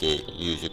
okay use